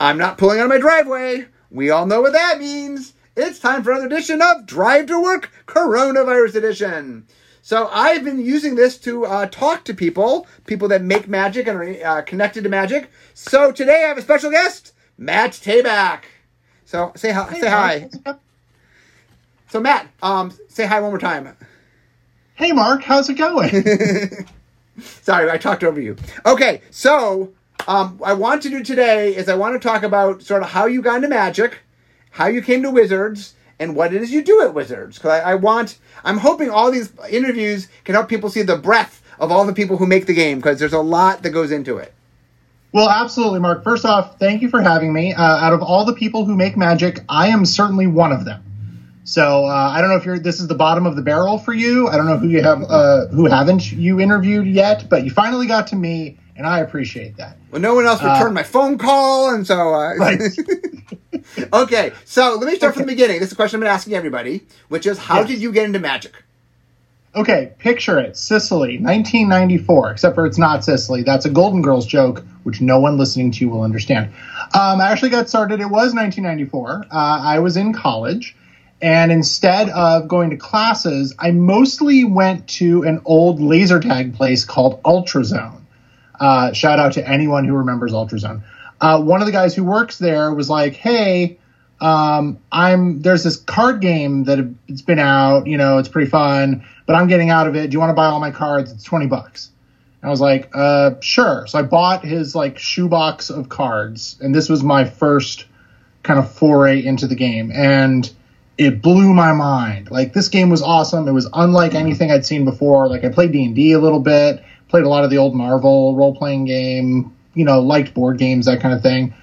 I'm not pulling out of my driveway. We all know what that means. It's time for another edition of Drive to Work Coronavirus Edition. So I've been using this to uh, talk to people, people that make magic and are uh, connected to magic. So today I have a special guest, Matt Tabak. So say hi. Hey, say hi. So Matt, um, say hi one more time. Hey, Mark, how's it going? Sorry, I talked over you. Okay, so um, I want to do today is I want to talk about sort of how you got into magic, how you came to Wizards, and what it is you do at Wizards. Because I, I want, I'm hoping all these interviews can help people see the breadth of all the people who make the game because there's a lot that goes into it. well, absolutely, Mark. First off, thank you for having me. Uh, out of all the people who make magic, I am certainly one of them. So uh, I don't know if you're. This is the bottom of the barrel for you. I don't know who you have, uh, who haven't you interviewed yet, but you finally got to me, and I appreciate that. Well, no one else returned my phone call, and so uh, Right. okay. So let me start from the beginning. This is a question I've been asking everybody, which is how Yes. did you get into magic? Okay, picture it. Sicily, 1994, except for it's not Sicily. That's a Golden Girls joke, which no one listening to you will understand. Um, I actually got started, it was 1994. Uh, I was in college, and instead of going to classes, I mostly went to an old laser tag place called Ultrazone. Uh, shout out to anyone who remembers Ultrazone. Uh, one of the guys who works there was like, hey, um, I'm there's this card game that it's been out, you know, it's pretty fun, but I'm getting out of it. Do you want to buy all my cards? It's 20 bucks. And I was like, uh, sure. So I bought his like shoebox of cards, and this was my first kind of foray into the game, and it blew my mind. Like this game was awesome. It was unlike anything I'd seen before. Like I played D and D a little bit, played a lot of the old Marvel role playing game, you know, liked board games, that kind of thing.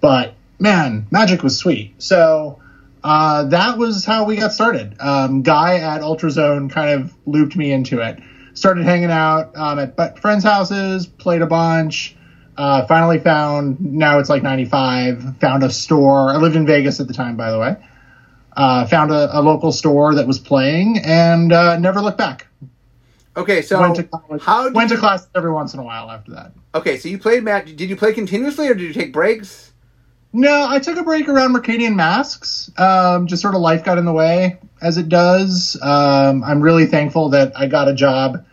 But man, Magic was sweet. So uh, that was how we got started. Um, Guy at Ultrazone kind of looped me into it. Started hanging out um, at friends' houses, played a bunch. Uh, finally found, now it's like 95, found a store. I lived in Vegas at the time, by the way. Uh, found a, a local store that was playing and uh, never looked back. Okay, so went to college, how did went to you- class every once in a while after that. Okay, so you played Matt. Did you play continuously or did you take breaks? No, I took a break around Mercadian Masks. Um, just sort of life got in the way, as it does. Um, I'm really thankful that I got a job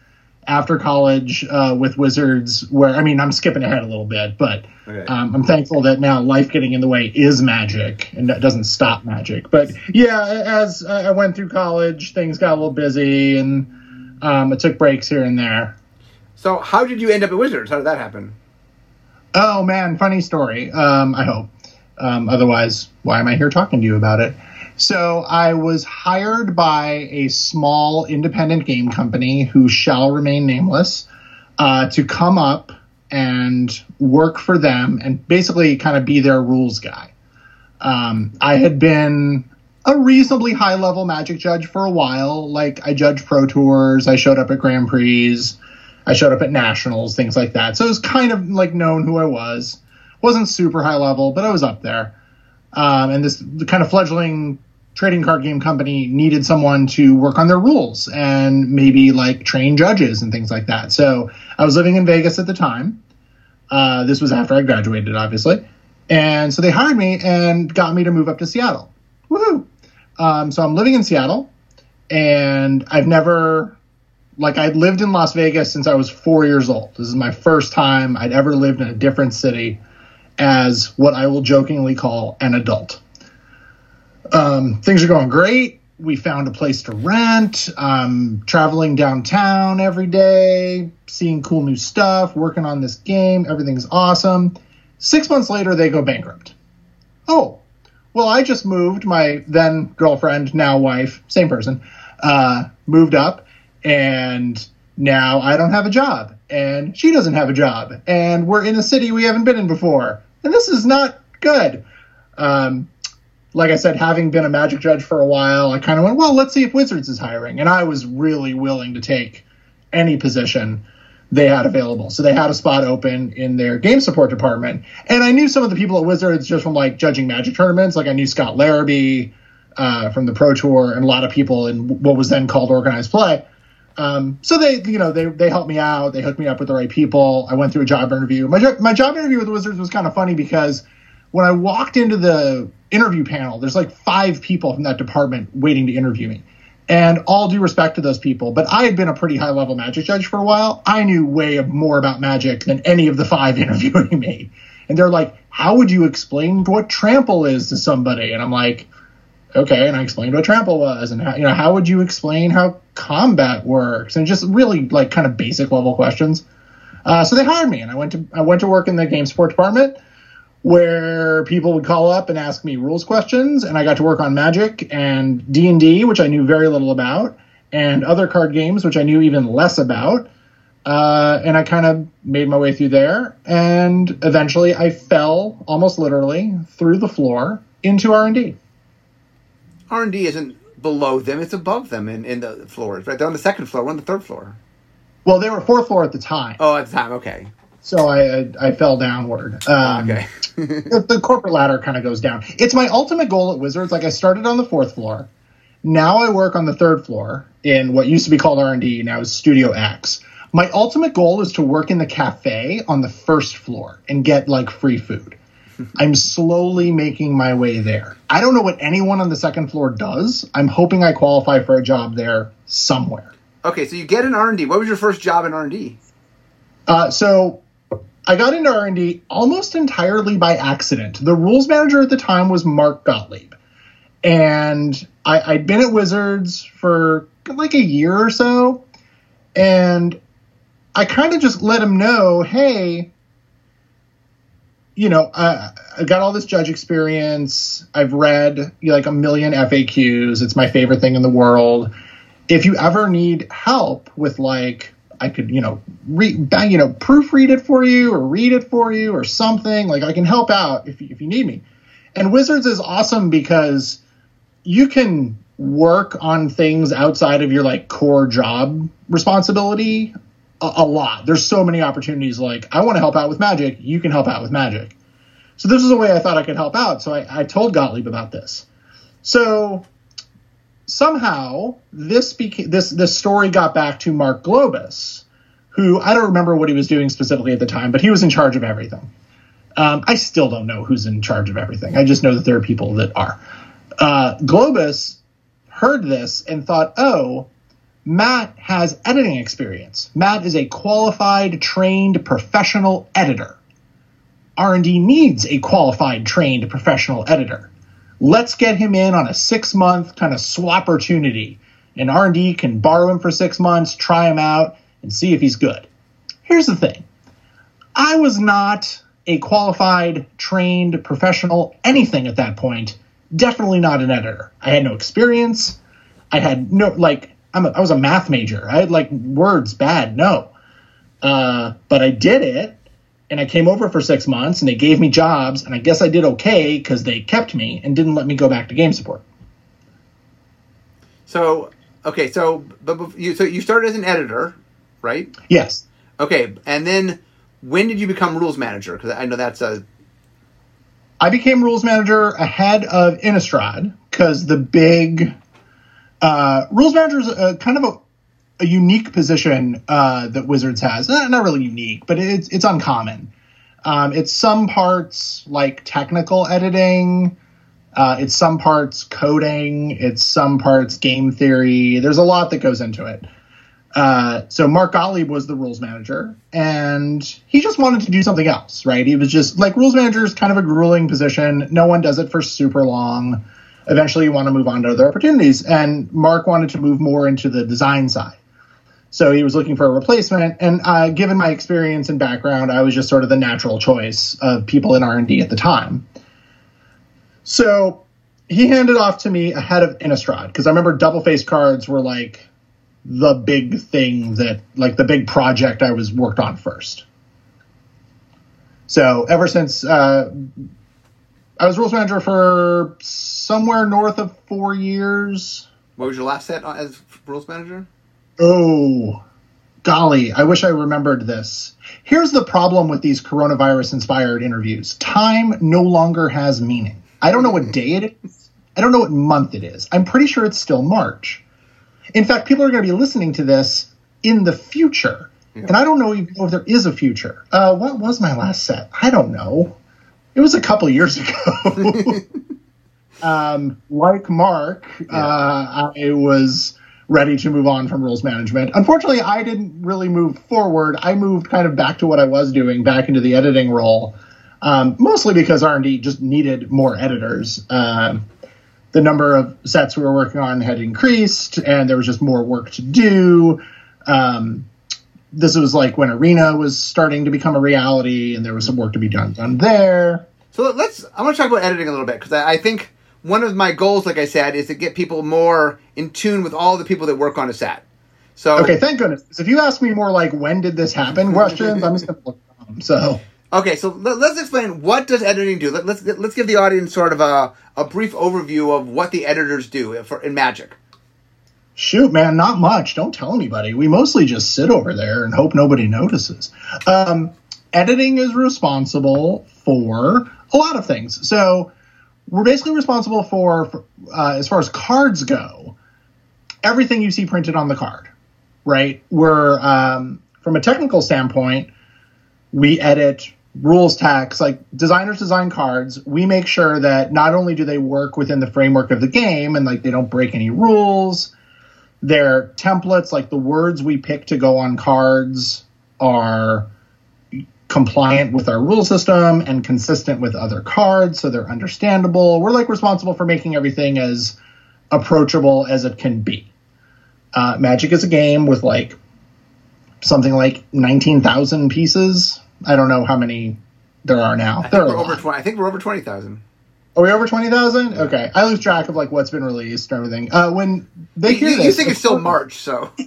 after college uh, with Wizards, where I mean, I'm skipping ahead a little bit, but Okay. um, I'm thankful that now life getting in the way is magic and that doesn't stop magic. But yeah, as I went through college, things got a little busy, and um, I took breaks here and there. So how did you end up at Wizards? How did that happen? Oh man, funny story. Um, I hope. Um, otherwise, why am I here talking to you about it? So I was hired by a small independent game company who shall remain nameless uh, to come up and work for them and basically kind of be their rules guy. Um, I had been a reasonably high level magic judge for a while. Like I judged pro tours, I showed up at Grand Prix, I showed up at nationals, things like that. So it was kind of like known who I was. Wasn't super high level, but I was up there. Um, and this kind of fledgling trading card game company needed someone to work on their rules and maybe like train judges and things like that. So I was living in Vegas at the time. Uh, this was after I graduated, obviously. And so they hired me and got me to move up to Seattle. Woohoo! Um, so I'm living in Seattle, and I've never, like, I'd lived in Las Vegas since I was four years old. This is my first time I'd ever lived in a different city as what I will jokingly call an adult. Um, things are going great. We found a place to rent. I'm traveling downtown every day, seeing cool new stuff, working on this game. Everything's awesome. Six months later, they go bankrupt. Oh, well, I just moved. My then girlfriend, now wife, same person, uh, moved up, and now I don't have a job, and she doesn't have a job, and we're in a city we haven't been in before, and this is not good. Um, like I said, having been a magic judge for a while, I kind of went, well, let's see if Wizards is hiring. And I was really willing to take any position they had available. So they had a spot open in their game support department. And I knew some of the people at Wizards just from like judging magic tournaments. Like I knew Scott Larabee uh, from the Pro Tour and a lot of people in what was then called organized play. Um, so they, you know, they, they helped me out. They hooked me up with the right people. I went through a job interview. My, my job interview with Wizards was kind of funny because when I walked into the interview panel, there's like five people from that department waiting to interview me. And all due respect to those people, but I had been a pretty high level magic judge for a while. I knew way more about magic than any of the five interviewing me. And they're like, How would you explain what trample is to somebody? And I'm like, Okay. And I explained what trample was. And how, you know, how would you explain how combat works? And just really like kind of basic level questions. Uh, so they hired me, and I went to I went to work in the game support department where people would call up and ask me rules questions and i got to work on magic and d&d which i knew very little about and other card games which i knew even less about uh, and i kind of made my way through there and eventually i fell almost literally through the floor into r&d r&d isn't below them it's above them in, in the floors right? They're on the second floor we're on the third floor. Well they were fourth floor at the time. Oh at the time okay so I I, I fell downward. Um, okay. the, the corporate ladder kind of goes down. It's my ultimate goal at Wizards. Like I started on the fourth floor. Now I work on the third floor in what used to be called R and D. Now is Studio X. My ultimate goal is to work in the cafe on the first floor and get like free food. I'm slowly making my way there. I don't know what anyone on the second floor does. I'm hoping I qualify for a job there somewhere. Okay, so you get an R and D. What was your first job in R and D? Uh, so I got into R&D almost entirely by accident. The rules manager at the time was Mark Gottlieb. And I, I'd been at Wizards for like a year or so. And I kind of just let him know, hey, you know, I, I, got all this judge experience. I've read like a million FAQs. It's my favorite thing in the world. If you ever need help with like I could, you know, read, you know, proofread it for you or read it for you or something. Like I can help out if, if you need me. And Wizards is awesome because you can work on things outside of your like core job responsibility a, a lot. There's so many opportunities. Like I want to help out with magic. You can help out with magic. So this is a way I thought I could help out. So I, I told Gottlieb about this. So somehow this became this this story got back to Mark Globus, who I don't remember what he was doing specifically at the time, but he was in charge of everything. Um, I still don't know who's in charge of everything. I just know that there are people that are. Uh, Globus heard this and thought, oh, Matt has editing experience. Matt is a qualified, trained, professional editor. R&D needs a qualified, trained, professional editor let's get him in on a six month kind of swap opportunity. And r&d can borrow him for six months try him out and see if he's good. Here's the thing. I was not a qualified trained professional anything at that point. Definitely not an editor. I had no experience. I had no like I'm a, i was a math major. I had like words bad no. Uh, but i did it and I came over for six months and they gave me jobs and I guess I did okay because they kept me and didn't let me go back to game support. So okay, so but you so you started as an editor, right? Yes. Okay, and then when did you become rules manager? Because I know that's a. I became rules manager ahead of Innistrad because the big uh, rules manager is a, kind of a a unique position uh, that Wizards has. Not really unique, but it's it's uncommon. Um, it's some parts like technical editing. Uh, it's some parts coding. It's some parts game theory. There's a lot that goes into it. Uh, so Mark Gottlieb was the rules manager, and he just wanted to do something else, right? He was just like rules manager is kind of a grueling position. No one does it for super long. Eventually, you want to move on to other opportunities, and Mark wanted to move more into the design side. So he was looking for a replacement, and uh, given my experience and background, I was just sort of the natural choice of people in R and D at the time. So he handed off to me ahead of Innistrad because I remember double face cards were like the big thing that like the big project I was worked on first. So ever since uh, I was rules manager for somewhere north of four years. What was your last set as rules manager? Oh, golly, I wish I remembered this. Here's the problem with these coronavirus inspired interviews time no longer has meaning. I don't know what day it is, I don't know what month it is. I'm pretty sure it's still March. In fact, people are going to be listening to this in the future. Yeah. And I don't know even if there is a future. Uh, what was my last set? I don't know. it was a couple years ago. um, like Mark, yeah. uh, I was ready to move on from rules management. Unfortunately, I didn't really move forward. I moved kind of back to what I was doing, back into the editing role, um, mostly because R&D just needed more editors. Uh, the number of sets we were working on had increased, and there was just more work to do. Um, this was like when Arena was starting to become a reality, and there was some work to be done done there. So let's. I want to talk about editing a little bit because I, I think one of my goals, like I said, is to get people more in tune with all the people that work on a set. So okay, thank goodness. If you ask me more like when did this happen questions, I'm just gonna look them. So okay, so let, us explain what does editing do. Let, us let's give the audience sort of a, a brief overview of what the editors do for, in Magic. Shoot, man, not much. Don't tell anybody. We mostly just sit over there and hope nobody notices. Um, editing is responsible for a lot of things. So we're basically responsible for, for uh, as far as cards go, everything you see printed on the card, right? We're um, from a technical standpoint, we edit rules text like designers design cards we make sure that not only do they work within the framework of the game and like they don't break any rules their templates like the words we pick to go on cards are compliant with our rule system and consistent with other cards so they're understandable. We're like responsible for making everything as approachable as it can be. Uh, magic is a game with like something like 19000 pieces. I don't know how many there are now. I think, we're over 20, I think we're over 20000 are we over 20,000? Okay. I lose track of like what's been released and everything. Uh, when they hear you, this, you think it's still March, so.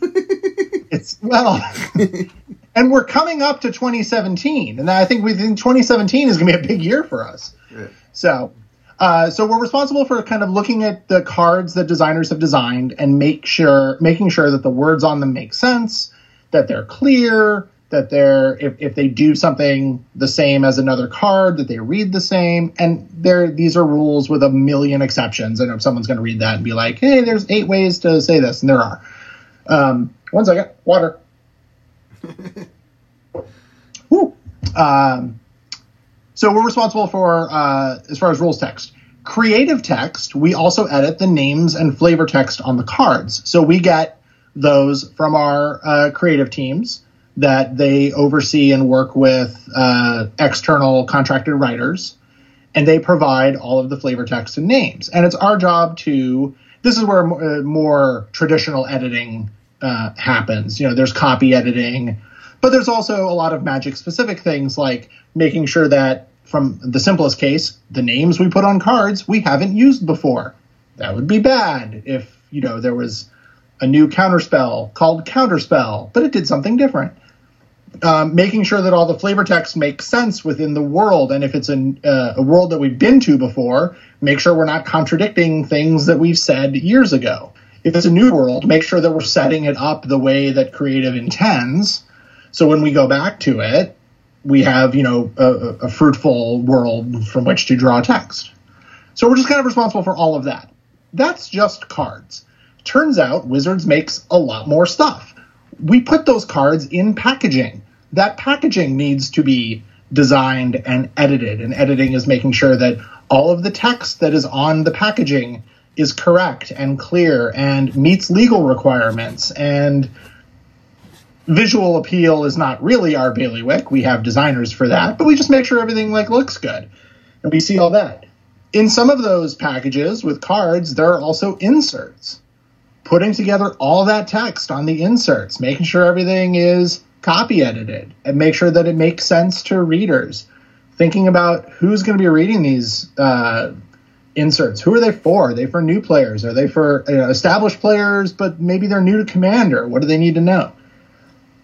It's well, and we're coming up to 2017, and I think we think 2017 is going to be a big year for us. Yeah. So, uh, so we're responsible for kind of looking at the cards that designers have designed and make sure making sure that the words on them make sense, that they're clear, that they're if, if they do something the same as another card that they read the same and there these are rules with a million exceptions I know someone's going to read that and be like hey there's eight ways to say this and there are um, one second water Um, so we're responsible for uh, as far as rules text creative text we also edit the names and flavor text on the cards so we get those from our uh, creative teams that they oversee and work with uh, external contracted writers, and they provide all of the flavor text and names. And it's our job to. This is where uh, more traditional editing uh, happens. You know, there's copy editing, but there's also a lot of magic specific things like making sure that from the simplest case, the names we put on cards we haven't used before. That would be bad if you know there was a new counterspell called counterspell, but it did something different um, making sure that all the flavor text makes sense within the world. And if it's a, uh, a world that we've been to before, make sure we're not contradicting things that we've said years ago. If it's a new world, make sure that we're setting it up the way that creative intends. So when we go back to it, we have, you know, a, a fruitful world from which to draw text. So we're just kind of responsible for all of that. That's just cards. Turns out Wizards makes a lot more stuff. We put those cards in packaging that packaging needs to be designed and edited. And editing is making sure that all of the text that is on the packaging is correct and clear and meets legal requirements. And visual appeal is not really our bailiwick. We have designers for that, but we just make sure everything like looks good. And we see all that. In some of those packages with cards, there are also inserts. Putting together all that text on the inserts, making sure everything is copy edited and make sure that it makes sense to readers. Thinking about who's going to be reading these uh, inserts. Who are they for? Are they for new players? Are they for you know, established players, but maybe they're new to Commander? What do they need to know?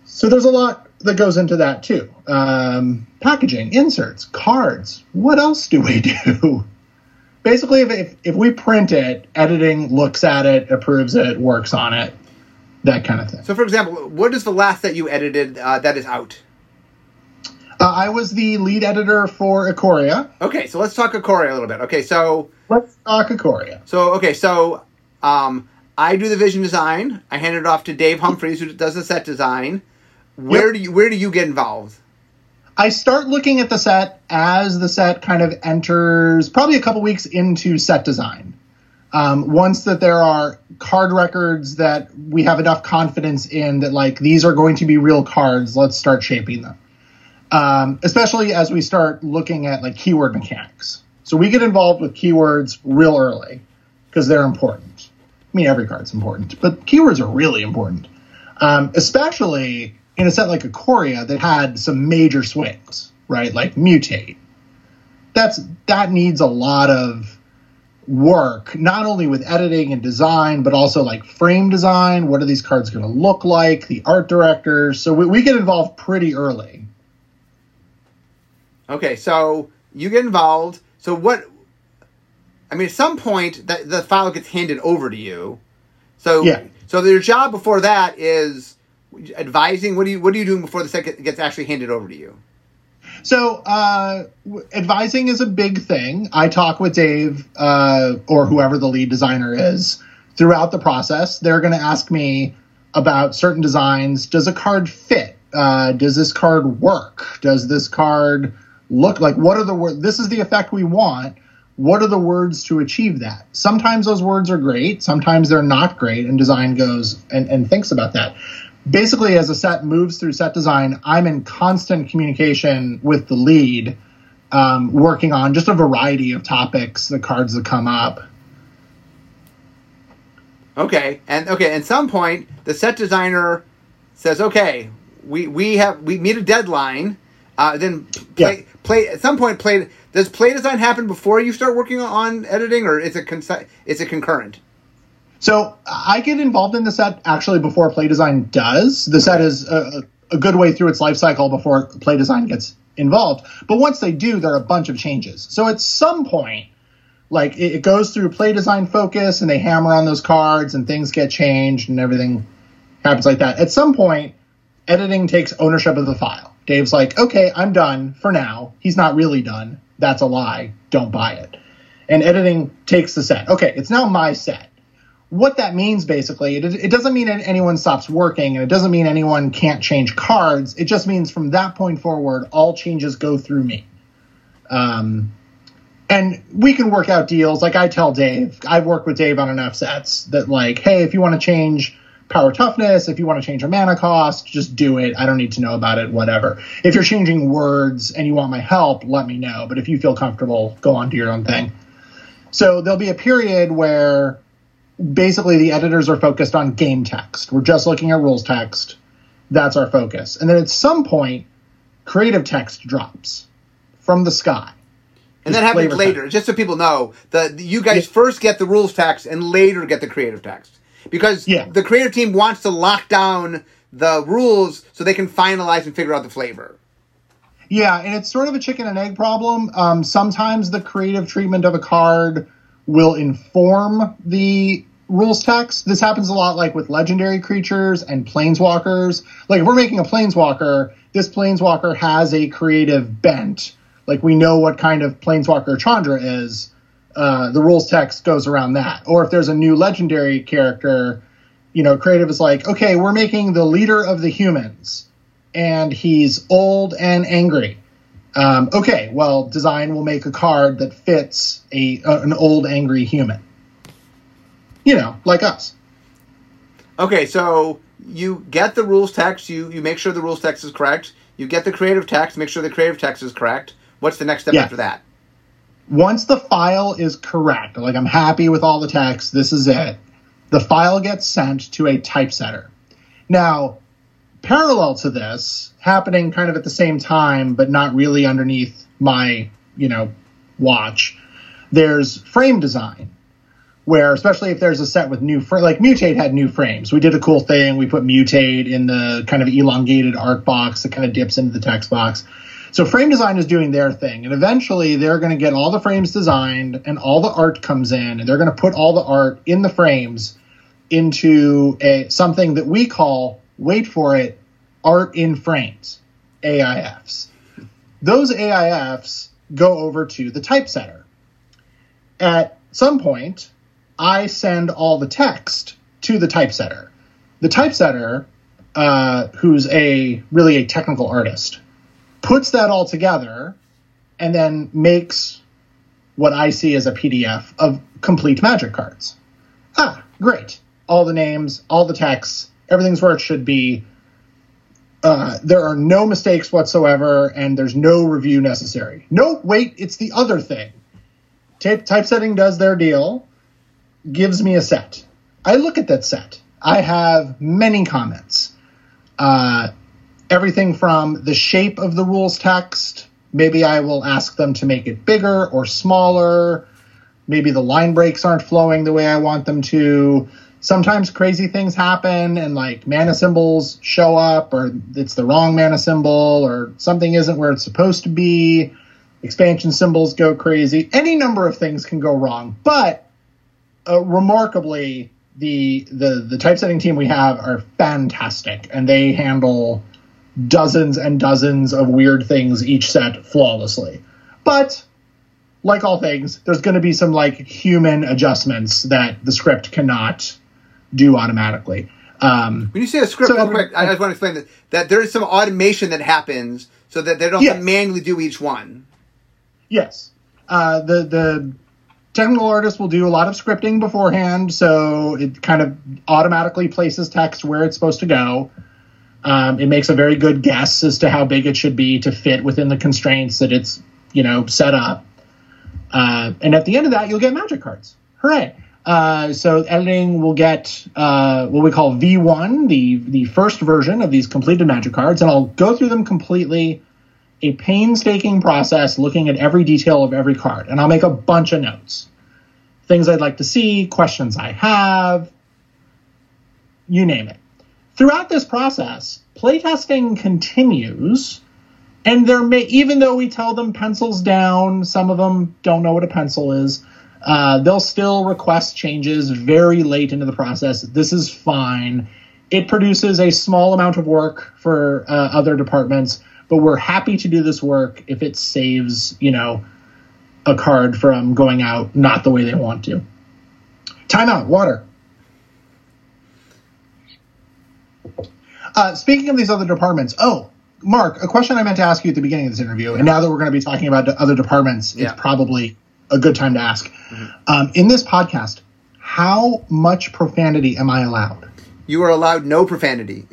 So there's a lot that goes into that too. Um, packaging, inserts, cards. What else do we do? Basically, if, if, if we print it, editing looks at it, approves it, works on it that kind of thing. So, for example, what is the last that you edited uh, that is out? Uh, I was the lead editor for Ikoria. Okay, so let's talk Ikoria a little bit. Okay, so let's talk Ikoria. So, okay, so um, I do the vision design. I hand it off to Dave Humpherys, who does the set design. Where yep. do you where do you get involved? I start looking at the set as the set kind of enters probably a couple weeks into set design. Um, once that there are card records that we have enough confidence in that like these are going to be real cards, let's start shaping them. Um, especially as we start looking at like keyword mechanics. So we get involved with keywords real early because they're important. I mean, every card's important, but keywords are really important, um, especially in a set like Ikoria that had some major swings, right? Like mutate. That's that needs a lot of work, not only with editing and design, but also like frame design. What are these cards going to look like? The art directors. So we, we get involved pretty early. Okay, so you get involved. So what? I mean, at some point, that the file gets handed over to you. So Yeah. So your job before that is advising. What do you What are you doing before the second gets actually handed over to you? So uh, w- advising is a big thing. I talk with Dave uh, or whoever the lead designer is throughout the process. They're going to ask me about certain designs. Does a card fit? Uh, does this card work? Does this card look like? What are the words? This is the effect we want. What are the words to achieve that? Sometimes those words are great. Sometimes they're not great, and design goes and, and thinks about that basically as a set moves through set design i'm in constant communication with the lead um, working on just a variety of topics the cards that come up Okay, and okay, at some point, the set designer says, "Okay, we we have we meet a deadline." Uh, then play Yeah. Play at some point. Play does play design happen before you start working on editing, or is it is it concurrent? so i get involved in the set actually before play design does the set is a, a good way through its life cycle before play design gets involved but once they do there are a bunch of changes so at some point like it, it goes through play design focus and they hammer on those cards and things get changed and everything happens like that. At some point, editing takes ownership of the file. Dave's like, okay, I'm done for now. He's not really done. That's a lie. Don't buy it. And editing takes the set. Okay, it's now my set. What that means basically, it, it doesn't mean anyone stops working and it doesn't mean anyone can't change cards. It just means from that point forward, all changes go through me. Um, and we can work out deals. Like I tell Dave, I've worked with Dave on enough sets that like, hey, if you want to change power toughness, if you want to change your mana cost, just do it. I don't need to know about it, whatever. If you're changing words and you want my help, let me know. But if you feel comfortable, go on to your own thing. So there'll be a period where basically the editors are focused on game text. We're just looking at rules text. That's our focus. And then at some point, creative text drops from the sky. And that happens later, just so people know. The you guys first get the rules text and later get the creative text because Yeah. the creative team wants to lock down the rules so they can finalize and figure out the flavor. Yeah, and it's sort of a chicken and egg problem. Um, sometimes the creative treatment of a card will inform the rules text. This happens a lot, like with legendary creatures and planeswalkers. Like if we're making a planeswalker, this planeswalker has a creative bent. Like we know what kind of planeswalker Chandra is. Uh, the rules text goes around that. Or if there's a new legendary character, you know, creative is like, okay, we're making the leader of the humans and he's old and angry. Um, okay, well, design will make a card that fits a uh, an old angry human. You know, like us. Okay, so you get the rules text, you you make sure the rules text is correct. You get the creative text, make sure the creative text is correct. What's the next step Yeah. after that? Once the file is correct, like I'm happy with all the text, this is it. The file gets sent to a typesetter. Now, parallel to this, happening kind of at the same time, but not really underneath my, you know, watch, there's frame design. Where, especially if there's a set with new, like Mutate had new frames. We did a cool thing. We put Mutate in the kind of elongated art box that kind of dips into the text box. So frame design is doing their thing, and eventually they're going to get all the frames designed, and all the art comes in, and they're going to put all the art in the frames into a something that we call wait for it art in frames AIFs. Those AIFs go over to the typesetter. At some point, I send all the text to the typesetter. The typesetter, uh, who's a really a technical artist, puts that all together, and then makes what I see as a PDF of complete magic cards. Ah, great. All the names, all the texts, everything's where it should be. Uh, there are no mistakes whatsoever, and there's no review necessary. No, wait, it's the other thing. Tape, typesetting does their deal, gives me a set. I look at that set. I have many comments. Uh, everything from the shape of the rules text. Maybe I will ask them to make it bigger or smaller. Maybe the line breaks aren't flowing the way I want them to. Sometimes crazy things happen and like mana symbols show up or it's the wrong mana symbol or something isn't where it's supposed to be. Expansion symbols go crazy. Any number of things can go wrong. But uh, remarkably, the the the typesetting team we have are fantastic and they handle dozens and dozens of weird things each set flawlessly. But like all things, there's going to be some like human adjustments that the script cannot do automatically. Um, when you say a script, so, real quick, I just want to explain that that there is some automation that happens so that they don't yes. have to manually do each one. Yes, uh, the the technical artist will do a lot of scripting beforehand, so it kind of automatically places text where it's supposed to go. Um, it makes a very good guess as to how big it should be to fit within the constraints that it's you know set up. Uh, and at the end of that, you'll get magic cards. Hooray! Uh, so editing will get uh, what we call V1, the the first version of these completed magic cards, and I'll go through them completely. A painstaking process looking at every detail of every card, and I'll make a bunch of notes, things I'd like to see, questions I have, you name it. Throughout this process, playtesting continues, and there may, even though we tell them pencils down, some of them don't know what a pencil is. Uh, they'll still request changes very late into the process. This is fine. It produces a small amount of work for uh, other departments, but we're happy to do this work if it saves, you know, a card from going out not the way they want to. Timeout, water. Uh, speaking of these other departments, oh, Mark, a question I meant to ask you at the beginning of this interview, and now that we're going to be talking about other departments, yeah. it's probably a good time to ask. Mm-hmm. Um, in this podcast, how much profanity am I allowed? You are allowed no profanity.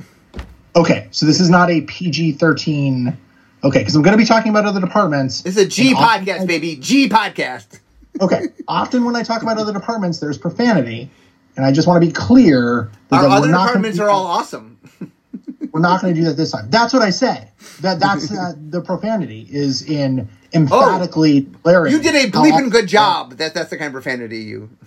Okay, so this is not a PG 13. Okay, because I'm going to be talking about other departments. This is a G podcast, baby. G podcast. okay, often when I talk about other departments, there's profanity, and I just want to be clear. Our other departments are all awesome. We're not going to do that this time. That's what I say. That that's uh, the profanity is in emphatically oh, You did a bleeping good job. That that's the kind of profanity you.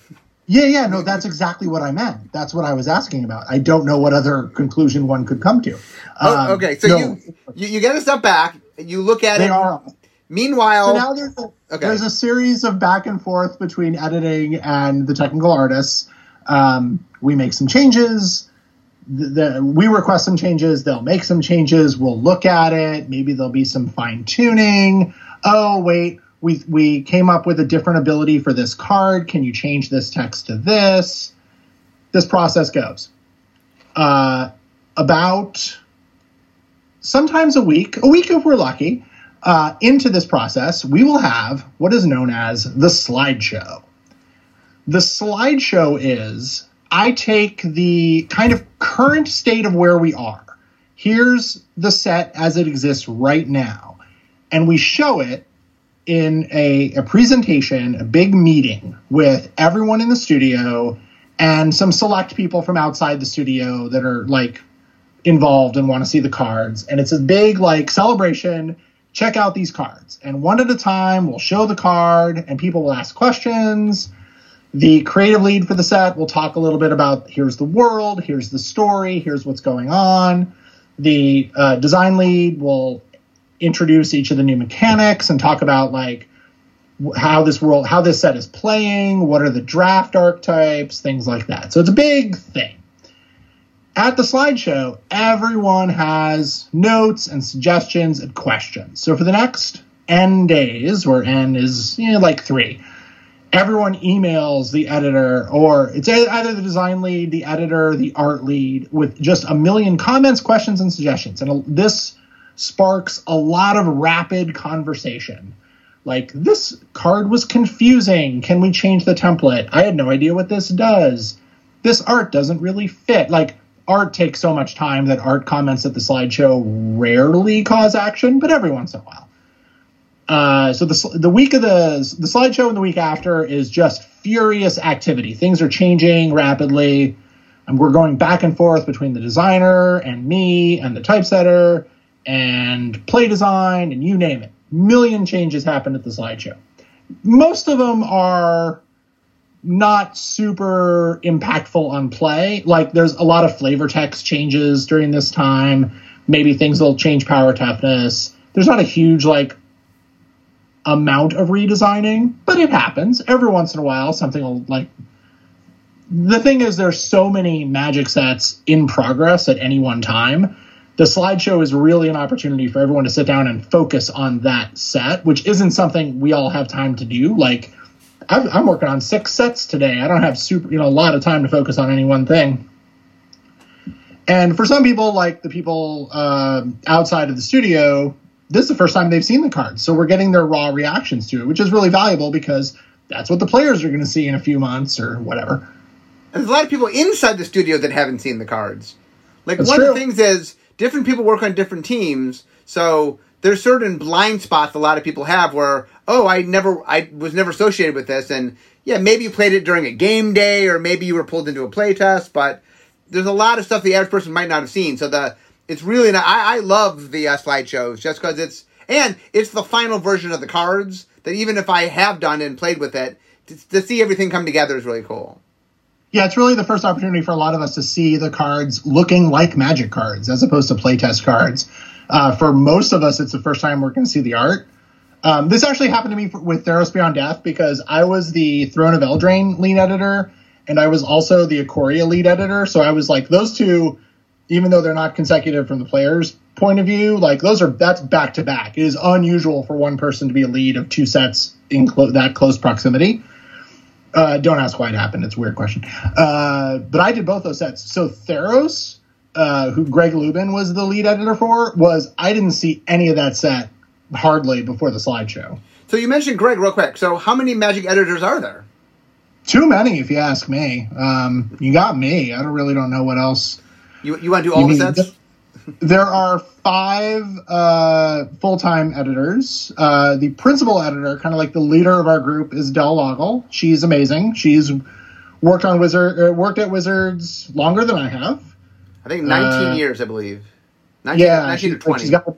Yeah, yeah, no, that's exactly what I meant. That's what I was asking about. I don't know what other conclusion one could come to. Oh, um, okay, so no. you, you you get a step back. You look at they it. Are, Meanwhile, so now there's a, okay. there's a series of back and forth between editing and the technical artists. Um, we make some changes the, we request some changes, they'll make some changes, we'll look at it, maybe there'll be some fine tuning. Oh, wait, we, we came up with a different ability for this card. Can you change this text to this? This process goes. Uh, about sometimes a week, a week if we're lucky, uh, into this process, we will have what is known as the slideshow. The slideshow is I take the kind of current state of where we are. Here's the set as it exists right now. And we show it in a, a presentation, a big meeting with everyone in the studio and some select people from outside the studio that are like involved and want to see the cards. And it's a big like celebration. Check out these cards. And one at a time, we'll show the card and people will ask questions the creative lead for the set will talk a little bit about here's the world, here's the story, here's what's going on. The uh, design lead will introduce each of the new mechanics and talk about like how this world, how this set is playing, what are the draft archetypes, things like that. So it's a big thing. At the slideshow, everyone has notes and suggestions and questions. So for the next N days, where N is you know, like three, everyone emails the editor or it's either the design lead the editor the art lead with just a million comments questions and suggestions and this sparks a lot of rapid conversation. Like, this card was confusing. Can we change the template? I had no idea what this does. This art doesn't really fit. Like, art takes so much time that art comments at the slideshow rarely cause action, but every once in a while. Uh, so the the week of the the slideshow and the week after is just furious activity. Things are changing rapidly, and we're going back and forth between the designer and me and the typesetter and play design and you name it. Million changes happen at the slideshow. Most of them are not super impactful on play. Like there's a lot of flavor text changes during this time. Maybe things will change power toughness. There's not a huge like amount of redesigning, but it happens every once in a while. Something will like. The thing is, there's so many magic sets in progress at any one time. The slideshow is really an opportunity for everyone to sit down and focus on that set, which isn't something we all have time to do. Like, i am working on six sets today. I don't have super, you know, a lot of time to focus on any one thing. And for some people, like the people uh, outside of the studio, this is the first time they've seen the cards. So we're getting their raw reactions to it, which is really valuable because that's what the players are going to see in a few months or whatever. There's a lot of people inside the studio that haven't seen the cards. Like that's one true. of the things is different people work on different teams, so there's certain blind spots a lot of people have where oh I never I was never associated with this and yeah maybe you played it during a game day or maybe you were pulled into a play test, but there's a lot of stuff the average person might not have seen. So the it's really not, I, I love the uh, slideshows just because it's and it's the final version of the cards that even if I have done and played with it, to, to see everything come together is really cool. Yeah, it's really the first opportunity for a lot of us to see the cards looking like magic cards as opposed to playtest cards. Uh, for most of us, it's the first time we're going to see the art. Um, this actually happened to me for, with Theros Beyond Death because I was the Throne of Eldraine lead editor, and I was also the Ikoria lead editor. So I was like, those two even though they're not consecutive from the player's point of view, like those are that's back to back. It is unusual for one person to be a lead of two sets in clo- that close proximity. Uh, don't ask why it happened. It's a weird question. Uh, but I did both those sets. So Theros, uh, who Greg Lubin was the lead editor for, was I didn't see any of that set hardly before the slideshow. So you mentioned Greg real quick. So how many Magic editors are there? Too many, if you ask me. Um, you got me. I don't really don't know what else you you want to do all the sets? There are five uh, full time editors. Uh, the principal editor, kind of like the leader of our group, is Del Laugel. She's amazing. She's worked on Wizard, uh, worked at Wizards longer than I have. I think 19 uh, years, I believe. 19, yeah, 19 she, 20. She's got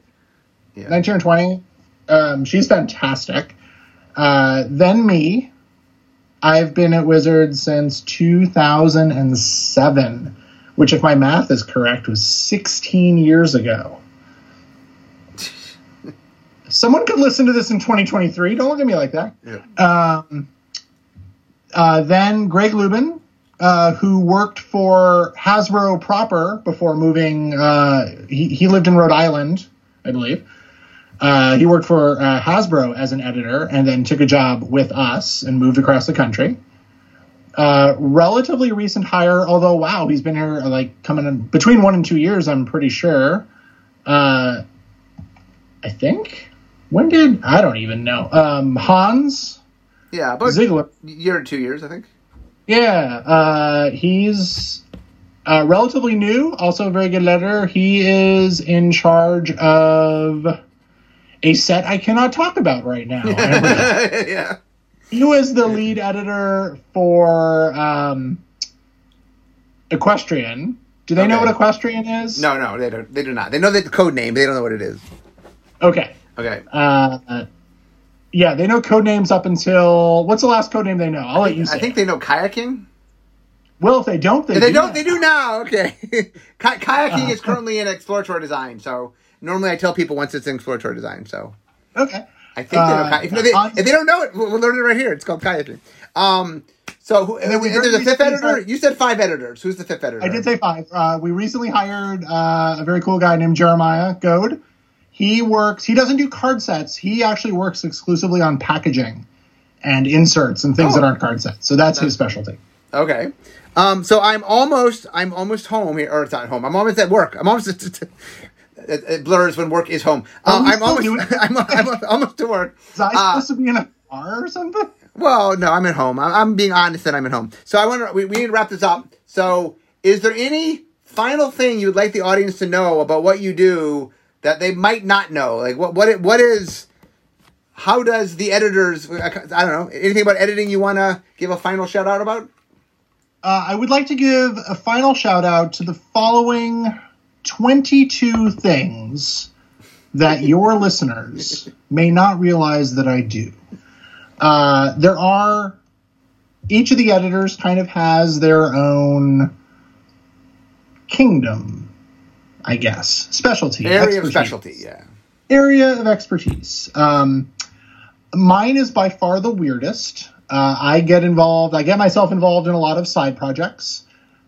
yeah. 19 or 20. Um, she's fantastic. Uh, then me. I've been at Wizards since 2007 which, if my math is correct, was 16 years ago. Someone could listen to this in 2023. Don't look at me like that. Yeah. Um, uh, then Greg Lubin, uh, who worked for Hasbro proper before moving. Uh, he, he lived in Rhode Island, I believe. Uh, he worked for uh, Hasbro as an editor and then took a job with us and moved across the country. Uh, relatively recent hire, although wow, he's been here like coming in between one and two years. I'm pretty sure. Uh, I think when did I don't even know. Um, Hans. Yeah, about Ziegler. Year or two years, I think. Yeah, uh, he's uh, relatively new. Also, a very good editor. He is in charge of a set I cannot talk about right now. yeah he was the lead editor for um, Equestrian. Do they okay. know what Equestrian is? No, no, they don't. They do not. They know the code name. They don't know what it is. Okay. Okay. Uh, yeah, they know code names up until what's the last code name they know? I'll let you say. I think they know kayaking. Well, if they don't, they, if they do not They do now. Okay. kayaking uh, is currently in exploratory design, so normally I tell people once it's in exploratory design. So. Okay. I think they know. Uh, if, they, if, they, don't know it, we'll, learn it right here. It's called kayaking. Um, so who, and then we, and there's a fifth editor. Started, you said five editors. Who's the fifth editor? I did say five. Uh, we recently hired uh, a very cool guy named Jeremiah Goad. He works. He doesn't do card sets. He actually works exclusively on packaging and inserts and things oh. that aren't card sets. So that's, that's his specialty. Okay. Um, so I'm almost I'm almost home here, or it's not home. I'm almost at work. I'm almost it, it blurs when work is home. Uh, I'm almost? I'm, I'm almost to work. Is I Uh, supposed to be in a car or something? Well, no, I'm at home. I'm, I'm being honest that I'm at home. So I want to. We, we need to wrap this up. So, is there any final thing you would like the audience to know about what you do that they might not know? Like what what it, what is? How does the editors? I don't know. Anything about editing you want to give a final shout out about? Uh, I would like to give a final shout out to the following 22 things that your listeners may not realize that I do. Uh, there are, each of the editors kind of has their own kingdom, I guess, specialty. Area of expertise specialty. Yeah. area of expertise. Um, mine is by far the weirdest. Uh, I get involved, I get myself involved in a lot of side projects.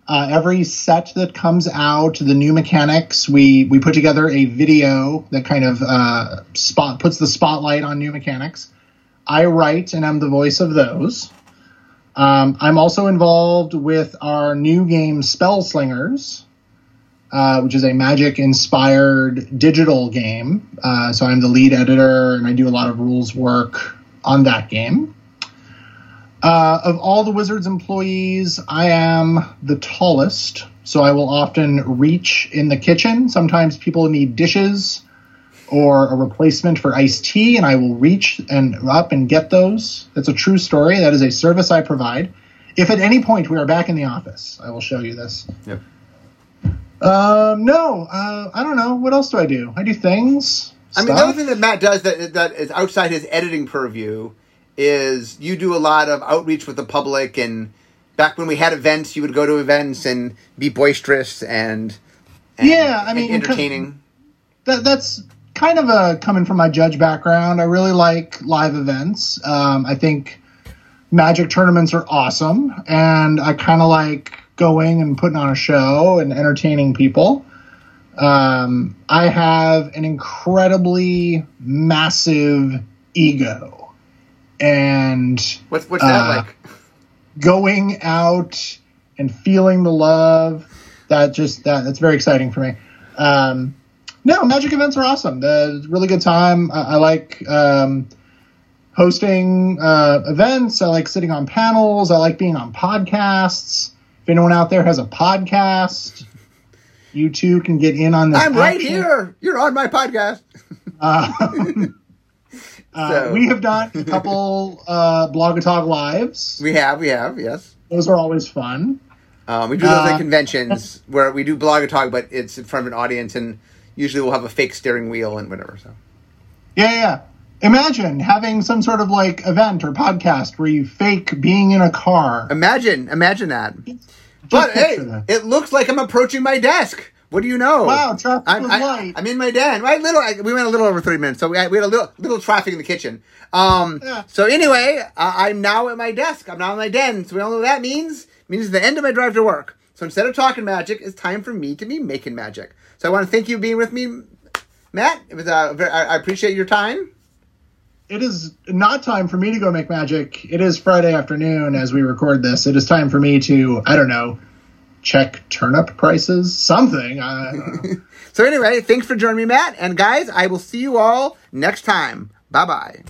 Uh, every set that comes out, the new mechanics, we we put together a video that kind of uh, spot puts the spotlight on new mechanics. I write and I'm the voice of those. Um, I'm also involved with our new game Spellslingers, uh, which is a magic inspired digital game. Uh, so I'm the lead editor and I do a lot of rules work on that game. Uh, of all the Wizards employees, I am the tallest, so I will often reach in the kitchen. Sometimes people need dishes or a replacement for iced tea, and I will reach and up and get those. That's a true story. That is a service I provide. If at any point we are back in the office, I will show you this. Yep. Um, no, uh, I don't know. What else do I do? I do things. I mean, the other thing that Matt does that that is outside his editing purview is you do a lot of outreach with the public. And back when we had events, you would go to events and be boisterous and, and Yeah, I mean entertaining. that that's kind of a coming from my judge background. I really like live events. Um, I think magic tournaments are awesome, and I kind of like going and putting on a show and entertaining people. Um, I have an incredibly massive ego, and What's what's that uh, like? going out and feeling the love that just that that's very exciting for me. Um no magic events are awesome. The really good time. I, I like um hosting uh events. I like sitting on panels. I like being on podcasts. If anyone out there has a podcast you too can get in on this I'm right here. You're on my podcast. Um, uh, So- we have done a couple uh Blogatog lives We have, we have, yes. those are always fun Um, we do those at Uh, conventions where we do Blogatog, but it's in front of an audience, and usually we'll have a fake steering wheel and whatever. So Yeah, yeah. Imagine having some sort of like event or podcast where you fake being in a car. imagine, imagine that. But hey, that. it looks like I'm approaching my desk. What do you know? Wow, traffic I'm, was I, light. I'm in my den. Right, little. I, we went a little over three minutes, so we had, we had a little little traffic in the kitchen. Um. Yeah. So anyway, uh, I'm now at my desk. I'm now in my den. So we all know what that means. It means it's the end of my drive to work. So instead of talking magic, it's time for me to be making magic. So I want to thank you for being with me, Matt. It was uh, very, I, I appreciate your time. It is not time for me to go make magic. It is Friday afternoon as we record this. It is time for me to, I don't know, check turnip prices, something. So anyway, thanks for joining me, Matt. And guys, I will see you all next time. Bye bye.